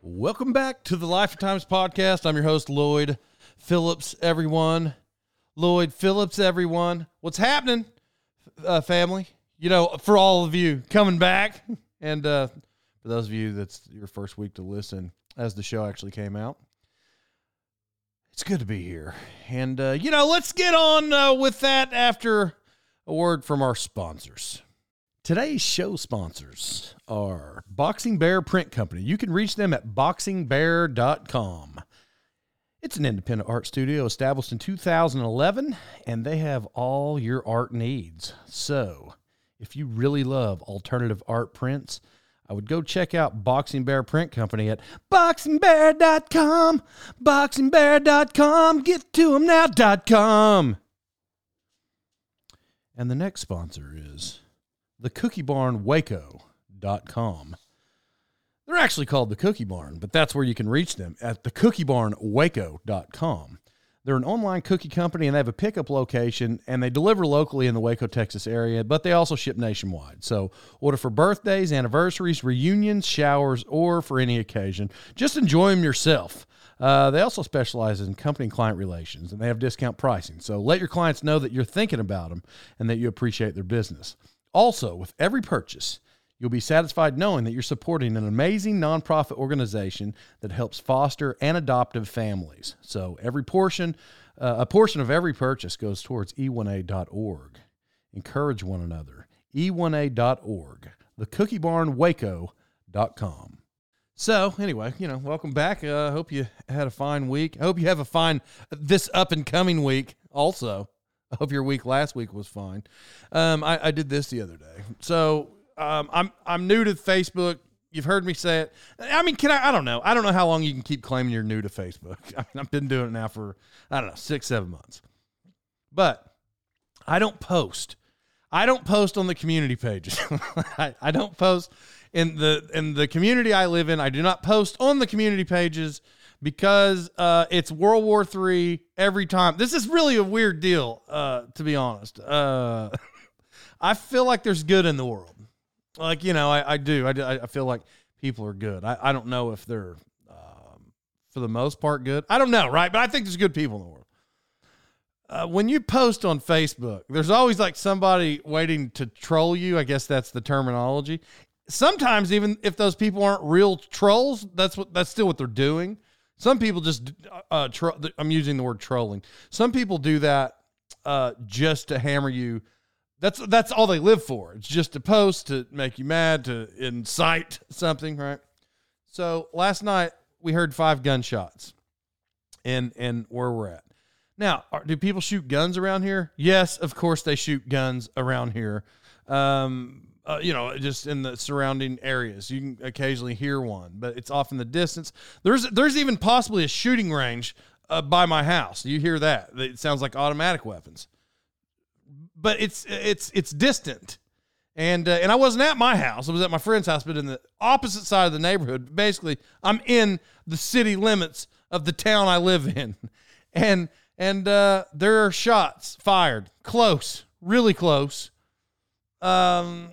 Welcome back to the Life of Times podcast. I'm your host, Lloyd Phillips, everyone. Lloyd Phillips, everyone. What's happening, uh, family? You know, for all of you coming back, and uh, for those of you that's your first week to listen as the show actually came out, it's good to be here. And, uh, you know, let's get on uh, with that after a word from our sponsors. Today's show sponsors are Boxing Bear Print Company. You can reach them at boxingbear.com. It's an independent art studio established in 2011, and they have all your art needs. So, if you really love alternative art prints, I would go check out Boxing Bear Print Company at boxingbear.com. Boxingbear.com. Get to them now.com. And the next sponsor is the Cookie Barn Waco.com. They're actually called the Cookie Barn, but that's where you can reach them at the Cookie Barn Waco.com. They're an online cookie company and they have a pickup location and they deliver locally in the Waco, Texas area, but they also ship nationwide. So order for birthdays, anniversaries, reunions, showers, or for any occasion. Just enjoy them yourself. Uh, they also specialize in company and client relations and they have discount pricing. So let your clients know that you're thinking about them and that you appreciate their business. Also, with every purchase, you'll be satisfied knowing that you're supporting an amazing nonprofit organization that helps foster and adoptive families. So every portion, uh, a portion of every purchase goes towards e1a.org. Encourage one another. e1a.org. The Cookie Barn Waco.com. So anyway, you know, welcome back. I uh, hope you had a fine week. I hope you have a fine this up and coming week also. Hope your week last week was fine. Um, I, I did this the other day. So um, I'm I'm new to Facebook. You've heard me say it. I mean, can I? I don't know. I don't know how long you can keep claiming you're new to Facebook. I mean, I've been doing it now for I don't know six seven months, but I don't post. I don't post on the community pages. I, I don't post in the in the community I live in. I do not post on the community pages because uh, it's World War III every time. This is really a weird deal, uh, to be honest. Uh, I feel like there's good in the world. Like, you know, I, I do. I, I feel like people are good. I, I don't know if they're, um, for the most part, good. I don't know, right? But I think there's good people in the world. Uh, when you post on Facebook, there's always like somebody waiting to troll you. I guess that's the terminology. Sometimes, even if those people aren't real trolls, that's what that's still what they're doing. Some people just, uh, tro- I'm using the word trolling. Some people do that uh, just to hammer you. That's that's all they live for. It's just to post to make you mad to incite something, right? So last night we heard five gunshots, and and where we're at now. Are, do people shoot guns around here? Yes, of course they shoot guns around here. Um, uh, you know, just in the surrounding areas. You can occasionally hear one, but it's off in the distance. There's there's even possibly a shooting range uh, by my house. You hear that? It sounds like automatic weapons, but it's it's it's distant. And uh, and I wasn't at my house. I was at my friend's house, but in the opposite side of the neighborhood. Basically, I'm in the city limits of the town I live in, and and uh, there are shots fired close, really close. Um,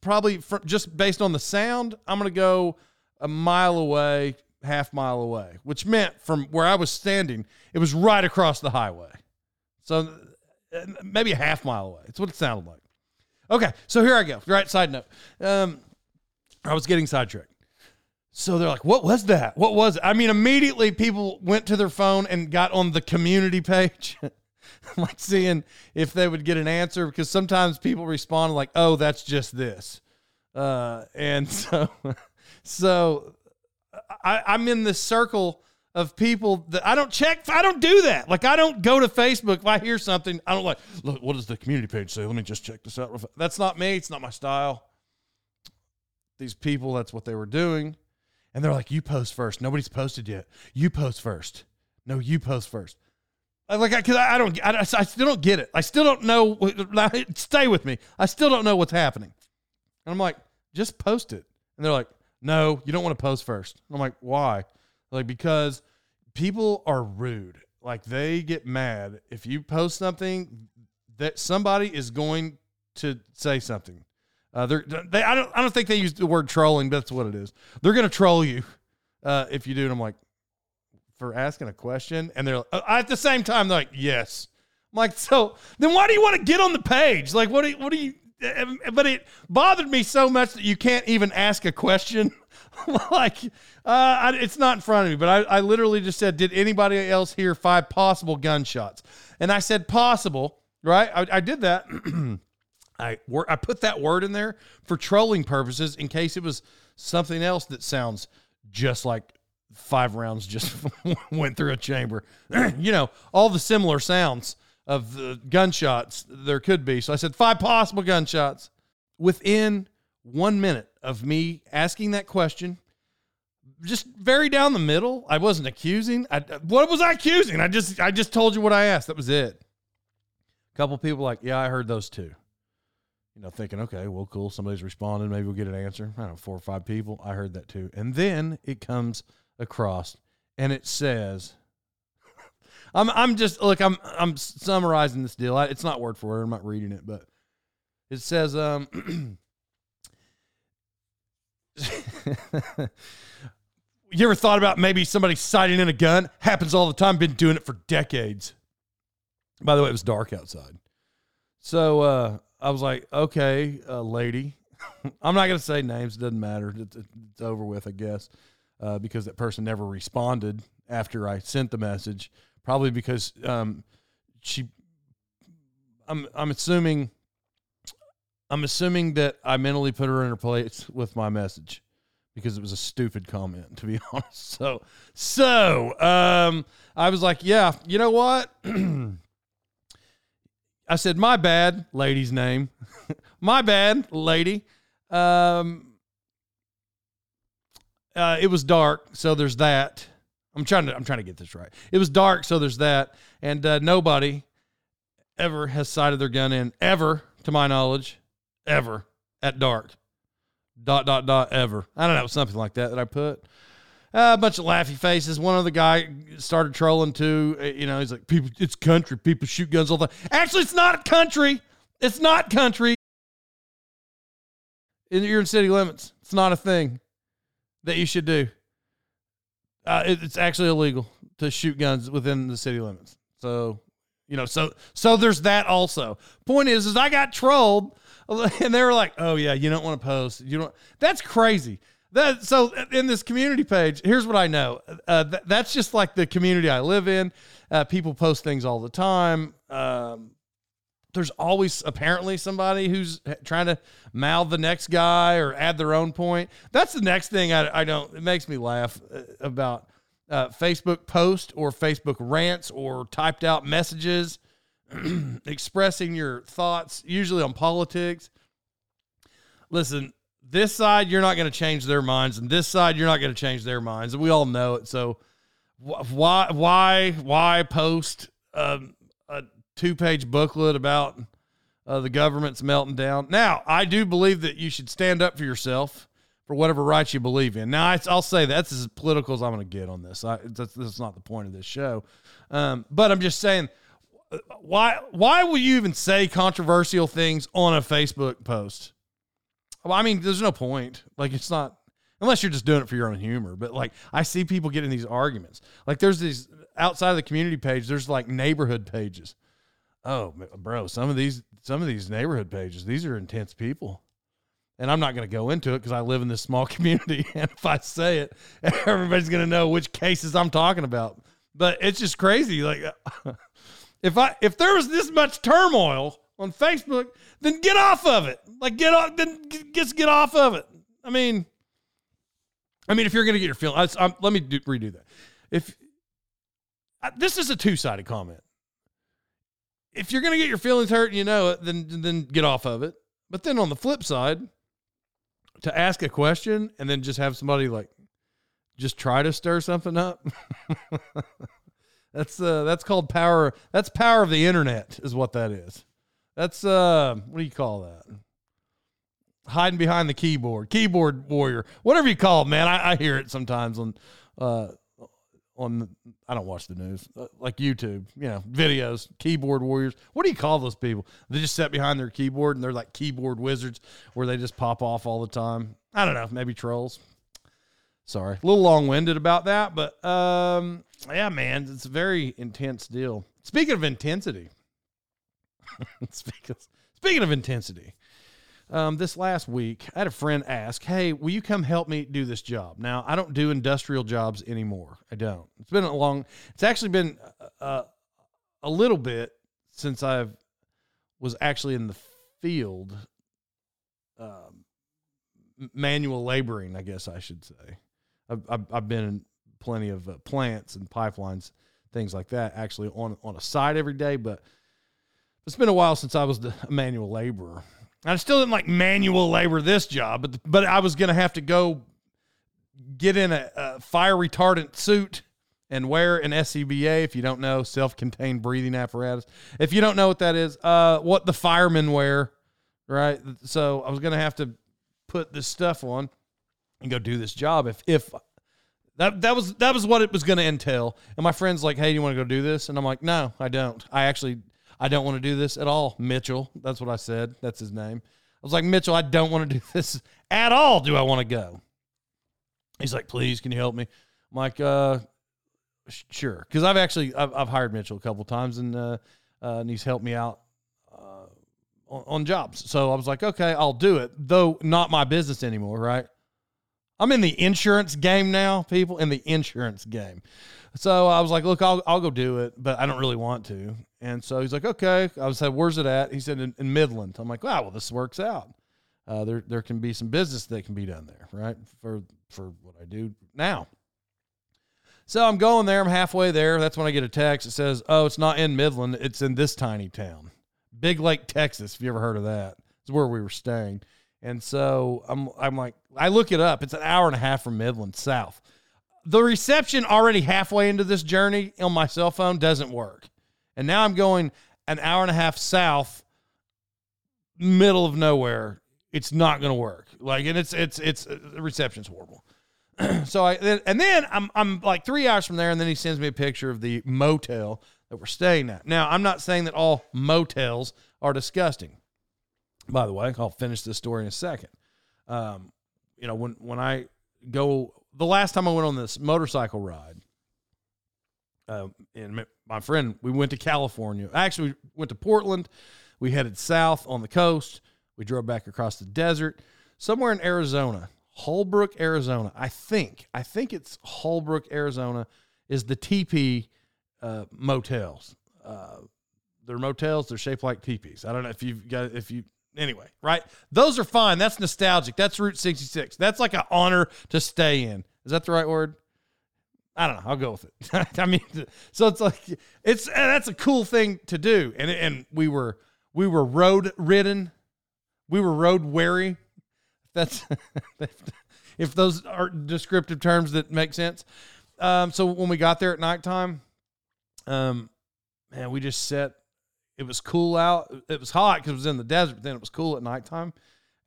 probably just based on the sound, I'm going to go a mile away, half mile away, which meant from where I was standing, it was right across the highway. So uh, maybe a half mile away. It's what it sounded like. Okay, so here I go. Right, side note. Um, I was getting sidetracked. So they're like, "What was that? What was?" It? I mean, immediately people went to their phone and got on the community page, like seeing if they would get an answer because sometimes people respond like, "Oh, that's just this," uh, and so, so I, I'm in this circle of people that I don't check. I don't do that. Like I don't go to Facebook if I hear something. I don't like. Look, what does the community page say? Let me just check this out. That's not me. It's not my style. These people, that's what they were doing, and they're like, "You post first. Nobody's posted yet. You post first. No, you post first. Like because I, I, don't. I, I still don't get it. I still don't know. Stay with me. I still don't know what's happening. And I'm like, just post it. And they're like, no, you don't want to post first. I'm like, why? Like because people are rude. Like they get mad if you post something that somebody is going to say something. Uh, they're, they, I don't, I don't think they use the word trolling, but that's what it is. They're going to troll you uh, if you do. And I'm like, for asking a question, and they're uh, at the same time, they're like, yes. I'm like, so then why do you want to get on the page? Like, what do you, what do you? But it bothered me so much that you can't even ask a question like, uh, it's not in front of me, but I, I literally just said, did anybody else hear five possible gunshots? And I said possible, right? I, I did that. I I put that word in there for trolling purposes in case it was something else that sounds just like five rounds just went through a chamber. you know, all the similar sounds of the gunshots there could be. So I said five possible gunshots within one minute of me asking that question, just very down the middle. I wasn't accusing. I, what was I accusing? I just I just told you what I asked. That was it. A couple people like, yeah, I heard those too. You know, thinking, okay, well, cool. Somebody's responding. Maybe we'll get an answer. I don't know, four or five people. I heard that too. And then it comes across and it says, I'm I'm just look, I'm I'm summarizing this deal. I, it's not word for word. I'm not reading it, but it says, um you ever thought about maybe somebody sighting in a gun? Happens all the time. Been doing it for decades. By the way, it was dark outside. So uh, I was like, okay, uh, lady. I'm not going to say names. It doesn't matter. It's, it's over with, I guess, uh, because that person never responded after I sent the message. Probably because um, she, I'm, I'm assuming I'm assuming that I mentally put her in her place with my message because it was a stupid comment, to be honest. So, so um, I was like, yeah, you know what? I said, my bad, lady's name. my bad, lady. Um, uh, it was dark, so there's that. I'm trying to I'm trying to get this right. It was dark, so there's that, and uh, nobody ever has sighted their gun in ever, to my knowledge ever at dark. Dot, dot, dot, ever. I don't know, something like that that I put. Uh, a bunch of laughy faces. One other guy started trolling too. Uh, you know, he's like, "People, it's country. People shoot guns all the time." Actually, it's not country. It's not country. You're in city limits. It's not a thing that you should do. Uh, it's actually illegal to shoot guns within the city limits. So, you know, so so there's that also. Point is, is I got trolled and they were like, "Oh yeah, you don't want to post. You don't." That's crazy. That so in this community page, here's what I know. Uh, th- that's just like the community I live in. Uh, people post things all the time. Um, there's always apparently somebody who's trying to mouth the next guy or add their own point. That's the next thing I, I don't. It makes me laugh uh, about uh, Facebook post or Facebook rants or typed out messages expressing your thoughts, usually on politics. Listen, this side, you're not going to change their minds, and this side, you're not going to change their minds. We all know it. So, why, why, why post um, a two page booklet about uh, the government's melting down? Now, I do believe that you should stand up for yourself for whatever rights you believe in. Now, I, will say that's as political as I'm going to get on this. I, that's, that's not the point of this show. Um, but I'm just saying why why will you even say controversial things on a Facebook post? Well, I mean, there's no point. Like it's not unless you're just doing it for your own humor. But like I see people getting these arguments. Like there's these outside of the community page, there's like neighborhood pages. Oh, bro, some of these some of these neighborhood pages, these are intense people. and I'm not going to go into it because I live in this small community, and if I say it, everybody's going to know which cases I'm talking about. But it's just crazy. Like, if I if there was this much turmoil on Facebook, then get off of it. Like, get off, then just get off of it. I mean, I mean, if you're going to get your feelings, let me do, redo that. If this is a two sided comment, if you're going to get your feelings hurt and you know it, then then get off of it. But then on the flip side, to ask a question and then just have somebody like just try to stir something up. that's uh that's called power. That's power of the internet is what that is. That's uh what do you call that? Hiding behind the keyboard, keyboard warrior, whatever you call it, man. I, I hear it sometimes on uh on I don't watch the news uh, like YouTube, you know, videos, keyboard warriors. What do you call those people? They just sit behind their keyboard and they're like keyboard wizards where they just pop off all the time. I don't know, maybe trolls. Sorry, a little long winded about that, but um, yeah, man, it's a very intense deal. Speaking of intensity, speaking, speaking of intensity, um, this last week, I had a friend ask, Hey, will you come help me do this job? Now, I don't do industrial jobs anymore. I don't. It's been a long, it's actually been uh, a little bit since I've was actually in the field, um, manual laboring, I guess I should say. I've, I've, I've been in plenty of uh, plants and pipelines, things like that, actually on, on a site every day, but it's been a while since I was the manual laborer. I still didn't like manual labor this job, but but I was gonna have to go get in a, a fire retardant suit and wear an SCBA. If you don't know, self-contained breathing apparatus. If you don't know what that is, uh, what the firemen wear, right? So I was gonna have to put this stuff on and go do this job. If if that that was that was what it was going to entail. And my friend's like, "Hey, do you want to go do this?" And I'm like, "No, I don't. I actually I don't want to do this at all, Mitchell. That's what I said. That's his name. I was like, Mitchell, I don't want to do this at all. Do I want to go? He's like, please, can you help me? I'm like, uh, sure. Because I've actually I've, I've, hired Mitchell a couple times and uh, uh, and he's helped me out uh, on, on jobs. So I was like, okay, I'll do it. Though not my business anymore, right? I'm in the insurance game now, people. In the insurance game. So I was like, look, I'll, I'll go do it, but I don't really want to. And so he's like, okay. I said, where's it at? He said, in, in Midland. I'm like, wow, well, this works out. Uh, there, there can be some business that can be done there, right? For, for what I do now. So I'm going there. I'm halfway there. That's when I get a text. It says, oh, it's not in Midland. It's in this tiny town, Big Lake, Texas. If you ever heard of that, it's where we were staying. And so I'm, I'm like, I look it up. It's an hour and a half from Midland, south the reception already halfway into this journey on my cell phone doesn't work. And now I'm going an hour and a half south, middle of nowhere. It's not going to work. Like, and it's, it's, it's, uh, the reception's horrible. so I, and then I'm, I'm like three hours from there, and then he sends me a picture of the motel that we're staying at. Now, I'm not saying that all motels are disgusting. By the way, I'll finish this story in a second. Um, you know, when, when I go the last time I went on this motorcycle ride, uh, and my friend, we went to California. Actually, we went to Portland. We headed south on the coast. We drove back across the desert, somewhere in Arizona, Holbrook, Arizona. I think, I think it's Holbrook, Arizona, is the teepee uh, motels. Uh, they're motels. They're shaped like teepees. I don't know if you've got if you anyway, right? Those are fine. That's nostalgic. That's Route 66. That's like an honor to stay in. Is that the right word? I don't know. I'll go with it. I mean, so it's like it's that's a cool thing to do, and and we were we were road ridden, we were road weary. That's if those are descriptive terms that make sense. Um, so when we got there at nighttime, um, man, we just sat it was cool out. It was hot because it was in the desert, but then it was cool at nighttime.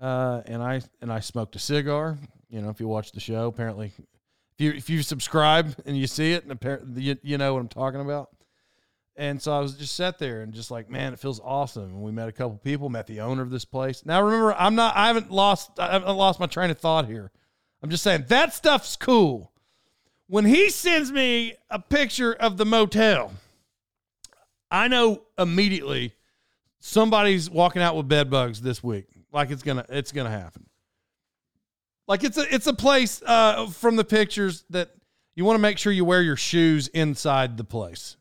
Uh, and I and I smoked a cigar. You know, if you watch the show, apparently, if you if you subscribe and you see it, and apparently you, you know what I'm talking about. And so I was just sat there and just like, man, it feels awesome. And we met a couple people, met the owner of this place. Now remember, I'm not, I haven't lost, I haven't lost my train of thought here. I'm just saying that stuff's cool. When he sends me a picture of the motel, I know immediately somebody's walking out with bed bugs this week. Like it's gonna it's gonna happen. Like it's a it's a place uh, from the pictures that you want to make sure you wear your shoes inside the place.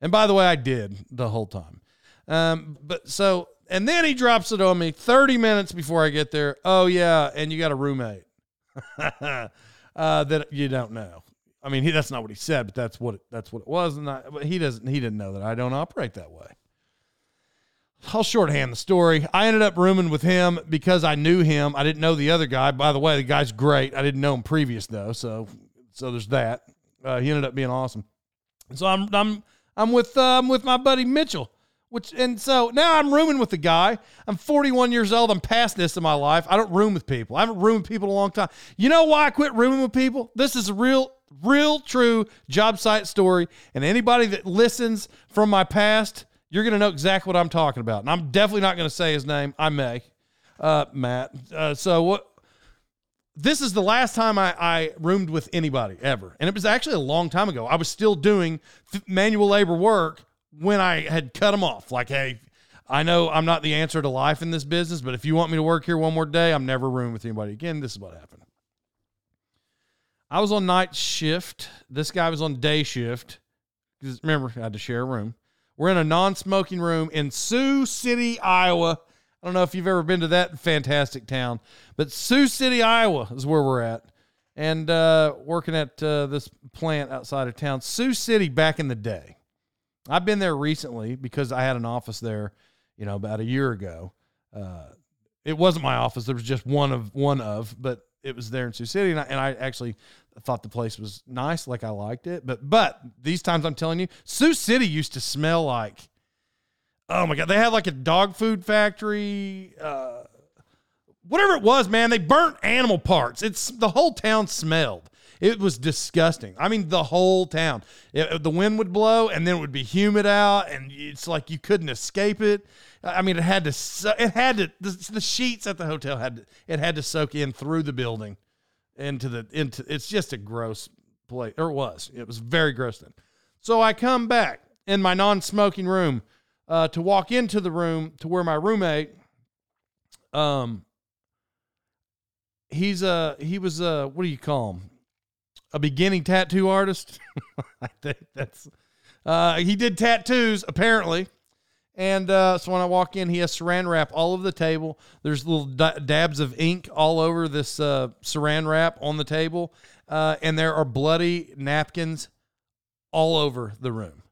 And by the way, I did the whole time. Um, but so and then he drops it on me 30 minutes before I get there. Oh yeah, and you got a roommate uh, that you don't know. I mean, he, that's not what he said, but that's what it, that's what it was. And I, but he doesn't he didn't know that I don't operate that way. I'll shorthand the story. I ended up rooming with him because I knew him. I didn't know the other guy. By the way, the guy's great. I didn't know him previous though, so so there's that. Uh, he ended up being awesome. So I'm I'm I'm with uh, I'm with my buddy Mitchell. Which and so now I'm rooming with the guy. I'm 41 years old. I'm past this in my life. I don't room with people. I haven't roomed with people in a long time. You know why I quit rooming with people? This is a real, real, true job site story. And anybody that listens from my past, you're going to know exactly what I'm talking about. And I'm definitely not going to say his name. I may, uh, Matt. Uh, so what? This is the last time I, I roomed with anybody ever, and it was actually a long time ago. I was still doing manual labor work when I had cut them off. Like, hey, I know I'm not the answer to life in this business, but if you want me to work here one more day, I'm never rooming with anybody again. This is what happened. I was on night shift. This guy was on day shift. Remember, I had to share a room. We're in a non-smoking room in Sioux City, Iowa. I don't know if you've ever been to that fantastic town, but Sioux City, Iowa is where we're at. And uh, working at uh, this plant outside of town. Sioux City back in the day. I've been there recently because I had an office there, you know, about a year ago. Uh, it wasn't my office. There was just one of one of, but it was there in Sioux City, and I, and I actually thought the place was nice, like I liked it. But but these times I'm telling you, Sioux City used to smell like, oh my god, they had like a dog food factory, uh, whatever it was, man. They burnt animal parts. It's the whole town smelled. It was disgusting. I mean, the whole town. It, the wind would blow, and then it would be humid out, and it's like you couldn't escape it. I mean, it had to. It had to. The, the sheets at the hotel had to, it had to soak in through the building into the into. It's just a gross place, or it was. It was very gross then. So I come back in my non-smoking room uh, to walk into the room to where my roommate. Um, he's a he was a what do you call him? A beginning tattoo artist. I think that's uh, he did tattoos apparently. And uh, so when I walk in, he has saran wrap all over the table. There's little d- dabs of ink all over this uh, saran wrap on the table, uh, and there are bloody napkins all over the room,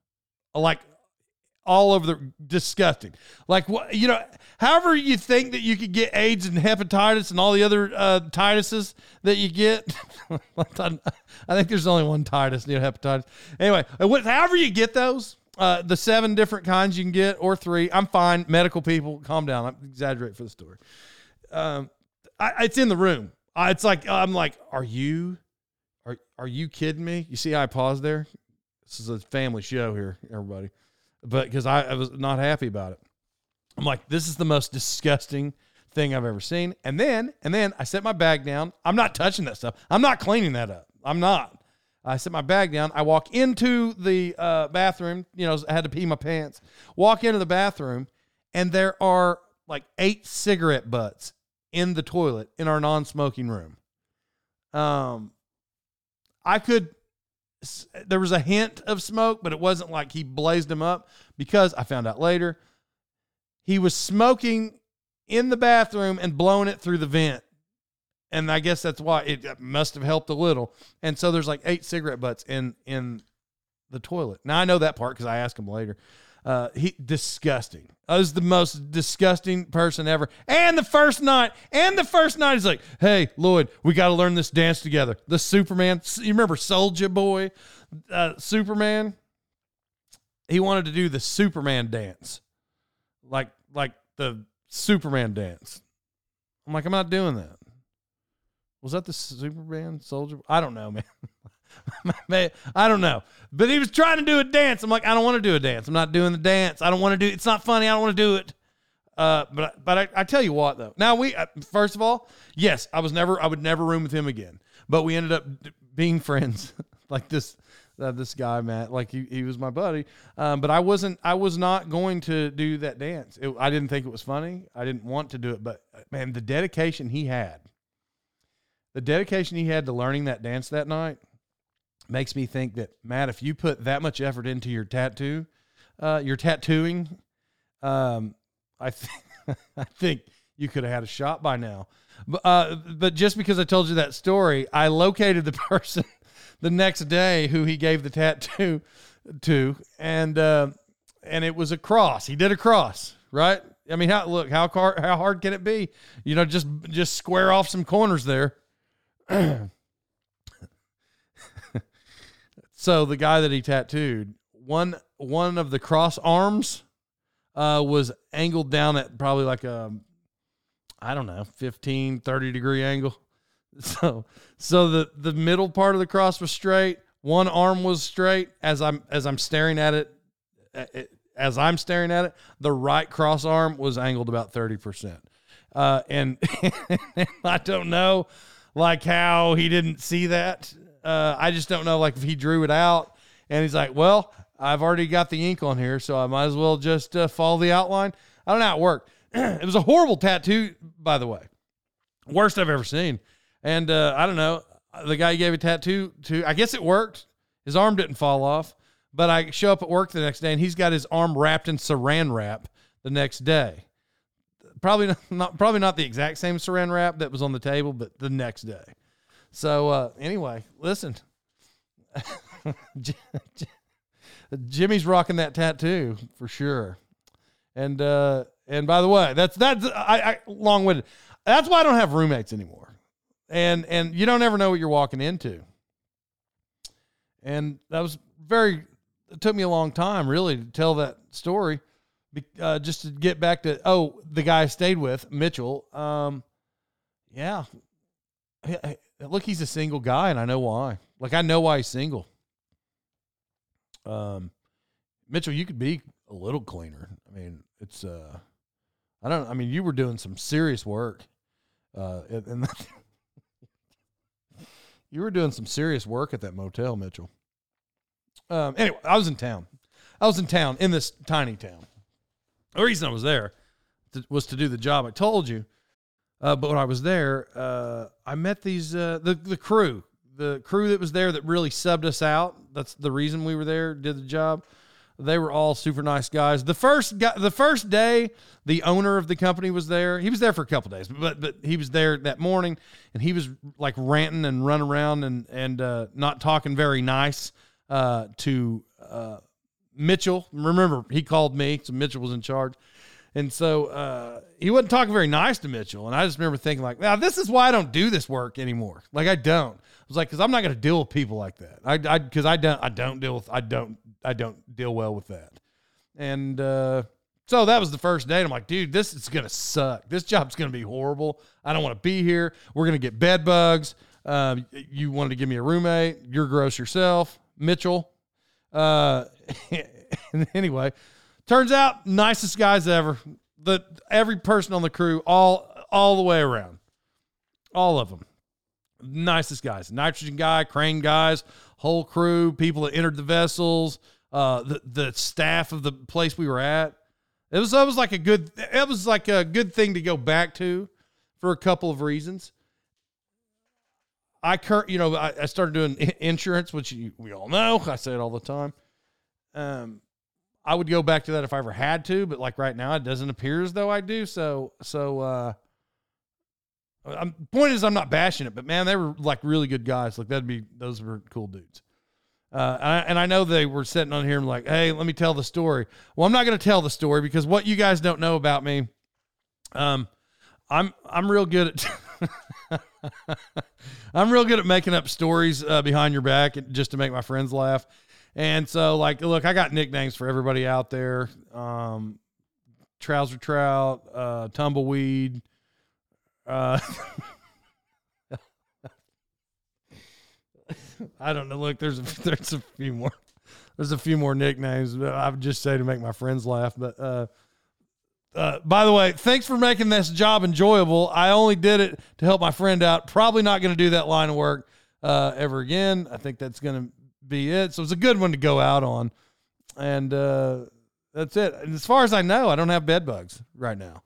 like all over the disgusting. Like what you know, however you think that you could get AIDS and hepatitis and all the other uh, tituses that you get. I think there's only one titus, you know, hepatitis. Anyway, uh, however you get those, uh, the seven different kinds you can get, or three. I'm fine. Medical people, calm down. I'm exaggerate for the story. Um, I, it's in the room. I, it's like I'm like, are you, are are you kidding me? You see, I paused there. This is a family show here, everybody but because I, I was not happy about it. I'm like, this is the most disgusting thing I've ever seen. And then, and then I set my bag down. I'm not touching that stuff. I'm not cleaning that up. I'm not. I set my bag down. I walk into the uh, bathroom. You know, I had to pee my pants. Walk into the bathroom, and there are like eight cigarette butts in the toilet in our non-smoking room. Um, I could there was a hint of smoke, but it wasn't like he blazed them up because I found out later he was smoking in the bathroom and blowing it through the vent. And I guess that's why it must have helped a little. And so there's like eight cigarette butts in in the toilet. Now I know that part because I asked him later. Uh, he disgusting. I was the most disgusting person ever. And the first night, and the first night, he's like, "Hey, Lloyd, we got to learn this dance together." The Superman. You remember Soulja Boy, uh, Superman? He wanted to do the Superman dance, like like the Superman dance. I'm like, I'm not doing that. Was that the Superman Soldier? I don't know, man. I don't know. But he was trying to do a dance. I'm like, I don't want to do a dance. I'm not doing the dance. I don't want to do It's not funny. I don't want to do it. Uh, but but I, I tell you what though. Now we uh, first of all, yes, I was never I would never room with him again. But we ended up being friends. like this uh, this guy Matt, like he, he was my buddy. Um, but I wasn't I was not going to do that dance. It, I didn't think it was funny. I didn't want to do it. But man, the dedication he had the dedication he had to learning that dance that night makes me think that Matt, if you put that much effort into your tattoo, uh, your tattooing, um, I think I think you could have had a shot by now. But uh, but just because I told you that story, I located the person the next day who he gave the tattoo to, and uh, and it was a cross. He did a cross, right? I mean, how look how car, how hard can it be? You know, just just square off some corners there. so the guy that he tattooed, one one of the cross arms uh, was angled down at probably like a I don't know, 15, 30 degree angle. So so the the middle part of the cross was straight, one arm was straight as I'm as I'm staring at it as I'm staring at it, the right cross arm was angled about 30%. Uh, and I don't know like how he didn't see that. Uh, I just don't know like if he drew it out and he's like, well, I've already got the ink on here, so I might as well just uh, follow the outline. I don't know how it worked. it was a horrible tattoo, by the way. Worst I've ever seen. And uh, I don't know. The guy gave a tattoo to, I guess it worked. His arm didn't fall off. But I show up at work the next day and he's got his arm wrapped in saran wrap the next day. Probably not, not probably not the exact same saran wrap that was on the table, but the next day. So uh, anyway, listen. Jimmy's rocking that tattoo for sure. And uh, and by the way, that's that's I, I long winded. That's why I don't have roommates anymore. And and you don't ever know what you're walking into. And that was very it took me a long time really to tell that story. Uh, just to get back to oh the guy I stayed with Mitchell. Um, yeah, look, he's a single guy, and I know why. Like I know why he's single. Um, Mitchell, you could be a little cleaner. I mean, it's uh, I don't. I mean, you were doing some serious work, uh, and you were doing some serious work at that motel, Mitchell. Um, anyway, I was in town. I was in town in this tiny town. The reason I was there to, was to do the job I told you. Uh, but when I was there, uh, I met these uh, the the crew, the crew that was there that really subbed us out. That's the reason we were there, did the job. They were all super nice guys. The first guy, the first day, the owner of the company was there. He was there for a couple days, but but he was there that morning, and he was like ranting and running around and and uh, not talking very nice uh, to uh, Mitchell. Remember, he called me, so Mitchell was in charge. And so uh, he wasn't talking very nice to Mitchell. And I just remember thinking, like, now this is why I don't do this work anymore. Like, I don't. I was like, because I'm not going to deal with people like that. I, I, because I don't, I don't deal with, I don't, I don't deal well with that. And uh, so that was the first day. I'm like, dude, this is going to suck. This job's going to be horrible. I don't want to be here. We're going to get bed bugs. Um, you wanted to give me a roommate. You're gross yourself. Mitchell. Uh, anyway, turns out nicest guys ever. The every person on the crew, all all the way around, all of them, nicest guys. Nitrogen guy, crane guys, whole crew, people that entered the vessels, uh, the the staff of the place we were at. It was it was like a good it was like a good thing to go back to for a couple of reasons. I current, you know, I, I started doing insurance, which you, we all know. I say it all the time. Um, I would go back to that if I ever had to, but like right now, it doesn't appear as though I do. So, so, uh, I'm point is I'm not bashing it, but man, they were like really good guys. Like that'd be those were cool dudes. Uh, and, I, and I know they were sitting on here and like, hey, let me tell the story. Well, I'm not going to tell the story because what you guys don't know about me, um, I'm I'm real good at I'm real good at making up stories uh, behind your back just to make my friends laugh. And so, like, look, I got nicknames for everybody out there. Um, trouser trout, uh, tumbleweed. Uh, I don't know. Look, there's a, there's a few more. There's a few more nicknames. I would just say to make my friends laugh, but uh, uh, by the way, thanks for making this job enjoyable. I only did it to help my friend out. Probably not going to do that line of work uh, ever again. I think that's going to be it. So it's a good one to go out on. And uh, that's it. And as far as I know, I don't have bed bugs right now.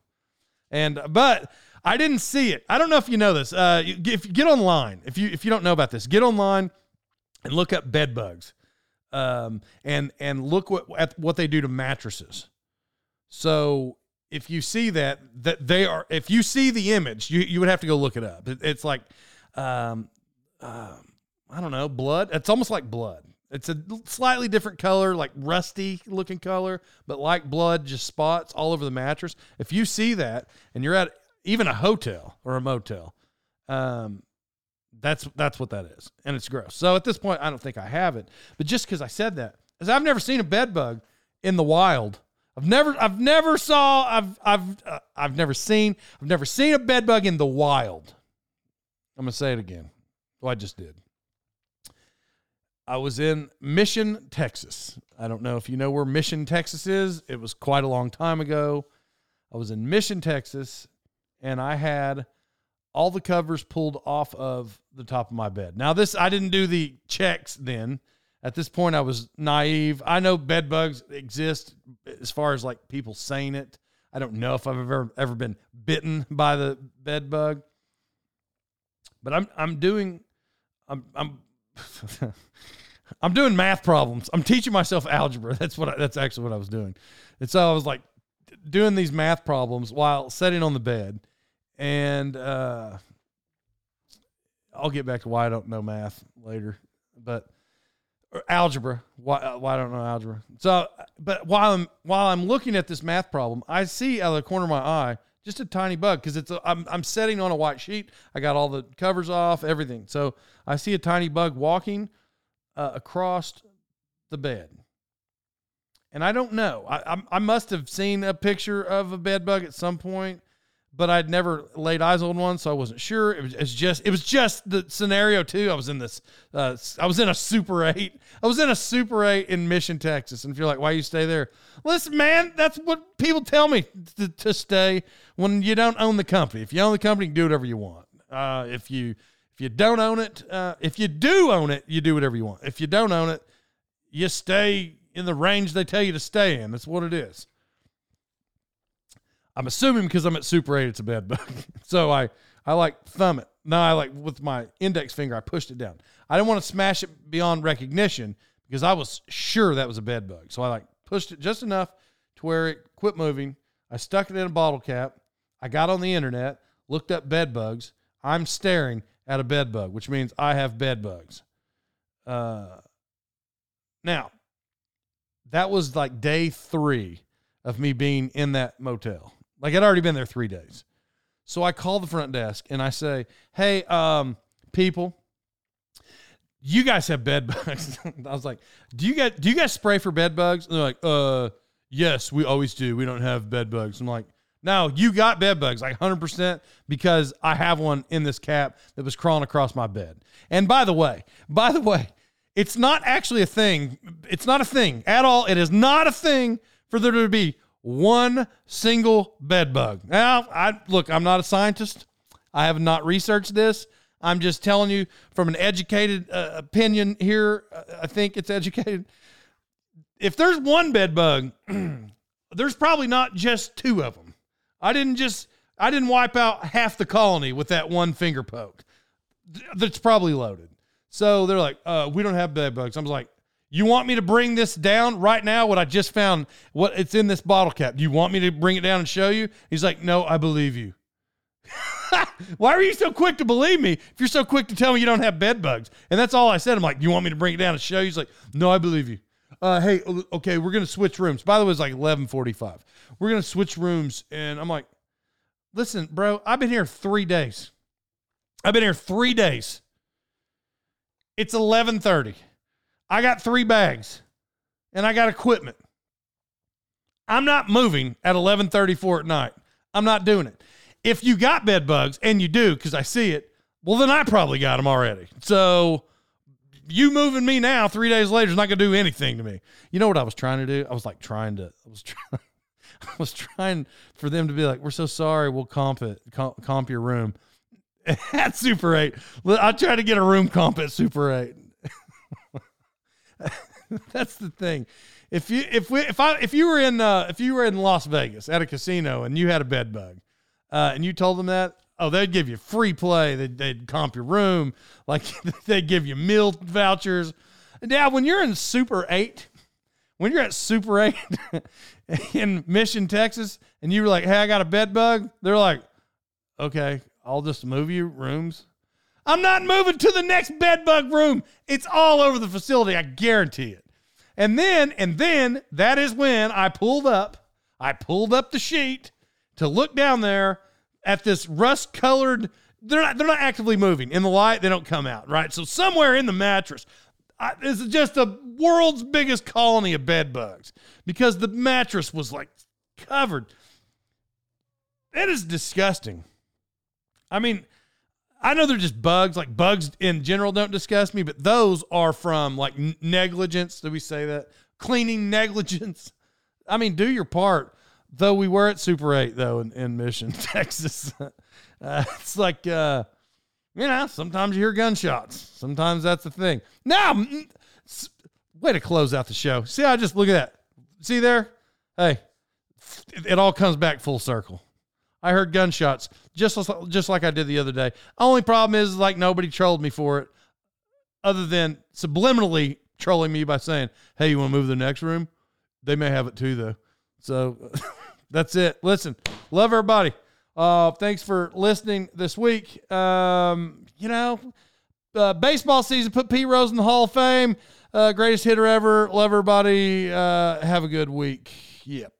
And but I didn't see it. I don't know if you know this. Uh, if you get online, if you if you don't know about this, get online and look up bed bugs, um, and and look what at what they do to mattresses. So if you see that that they are, if you see the image, you you would have to go look it up. It, it's like, um, uh, I don't know, blood. It's almost like blood. It's a slightly different color, like rusty looking color, but like blood, just spots all over the mattress. If you see that and you're at even a hotel or a motel, um, that's that's what that is, and it's gross. So at this point, I don't think I have it. But just because I said that, is I've never seen a bed bug in the wild. I've never, I've never saw, I've, I've, uh, I've never seen, I've never seen a bed bug in the wild. I'm gonna say it again. Well, I just did. I was in Mission, Texas. I don't know if you know where Mission, Texas is. It was quite a long time ago. I was in Mission, Texas, and I had all the covers pulled off of the top of my bed. Now, this, I didn't do the checks then. At this point, I was naive. I know bed bugs exist as far as like people saying it. I don't know if I've ever ever been bitten by the bed bug, but I'm I'm doing I'm I'm I'm doing math problems. I'm teaching myself algebra. That's what I, that's actually what I was doing. And so I was like doing these math problems while sitting on the bed. And uh, I'll get back to why I don't know math later, but algebra. Why uh, why I don't know algebra? So, but while I'm while I'm looking at this math problem, I see out of the corner of my eye just a tiny bug because it's a, I'm I'm setting on a white sheet. I got all the covers off, everything. So I see a tiny bug walking uh, across the bed. And I don't know. I, I, I must have seen a picture of a bed bug at some point, but I'd never laid eyes on one, so I wasn't sure. It was, it's just it was just the scenario too. I was in this. Uh, I was in a Super Eight. I was in a Super Eight in Mission, Texas. And if you're like, why you stay there? Listen, man, that's what people tell me to, to stay when you don't own the company. If you own the company, you can do whatever you want. Uh, if you if you don't own it, uh, if you do own it, you do whatever you want. If you don't own it, you stay in the range they tell you to stay in. That's what it is. I'm assuming because I'm at Super 8, it's a bed bug. so I, I like thumb it. No, I like with my index finger, I pushed it down. I didn't want to smash it beyond recognition because I was sure that was a bed bug. So I like pushed it just enough to where it quit moving. I stuck it in a bottle cap. I got on the internet, looked up bed bugs. I'm staring at a bed bug, which means I have bed bugs. Uh, now, that was like day three of me being in that motel. Like I'd already been there three days. So I call the front desk and I say, Hey, um, people, you guys have bed bugs. I was like, Do you guys do you guys spray for bed bugs? And they're like, uh, yes, we always do. We don't have bed bugs. I'm like, no, you got bed bugs, like 100%, because I have one in this cap that was crawling across my bed. And by the way, by the way, it's not actually a thing. It's not a thing at all. It is not a thing for there to be one single bed bug. Now, I look, I'm not a scientist. I have not researched this. I'm just telling you from an educated uh, opinion here. Uh, I think it's educated. If there's one bed bug, there's probably not just two of them. I didn't just I didn't wipe out half the colony with that one finger poke. That's probably loaded. So they're like, uh, we don't have bed bugs. I was like, you want me to bring this down right now? What I just found, what it's in this bottle cap. Do you want me to bring it down and show you? He's like, no, I believe you. Why are you so quick to believe me if you're so quick to tell me you don't have bed bugs? And that's all I said. I'm like, you want me to bring it down and show you? He's like, no, I believe you. Uh, hey, okay, we're gonna switch rooms. By the way, it's like 11:45 we're gonna switch rooms. And I'm like, listen, bro, I've been here three days. I've been here three days. It's 11:30. I got three bags, and I got equipment. I'm not moving at 11:34 at night. I'm not doing it. If you got bed bugs, and you do, because I see it, well, then I probably got them already. So you moving me now three days later is not going to do anything to me. You know what I was trying to do? I was like trying to, I was trying, I was trying for them to be like, "We're so sorry. We'll comp it, comp, comp your room." at Super Eight, I try to get a room comp at Super Eight. That's the thing. If you if we if I if you were in uh, if you were in Las Vegas at a casino and you had a bed bug, uh, and you told them that, oh, they'd give you free play. They'd, they'd comp your room. Like they'd give you meal vouchers. Now, when you're in Super 8, when you're at Super 8 in Mission, Texas, and you were like, hey, I got a bed bug, they're like, okay, I'll just move you rooms. I'm not moving to the next bed bug room. It's all over the facility. I guarantee it. And then, and then that is when I pulled up, I pulled up the sheet to look down there at this rust colored they're not they're not actively moving in the light they don't come out right so somewhere in the mattress I, this is just the world's biggest colony of bed bugs because the mattress was like covered it is disgusting i mean i know they're just bugs like bugs in general don't disgust me but those are from like negligence do we say that cleaning negligence i mean do your part though we were at super 8 though in, in mission texas uh, it's like, uh, you know, sometimes you hear gunshots. Sometimes that's the thing. Now, way to close out the show. See, I just look at that. See there? Hey, it all comes back full circle. I heard gunshots just just like I did the other day. Only problem is like nobody trolled me for it, other than subliminally trolling me by saying, "Hey, you want to move to the next room?" They may have it too, though. So that's it. Listen, love everybody. Uh, thanks for listening this week. Um, you know, uh, baseball season put Pete Rose in the Hall of Fame. Uh, greatest hitter ever. Love everybody. Uh, have a good week. Yep.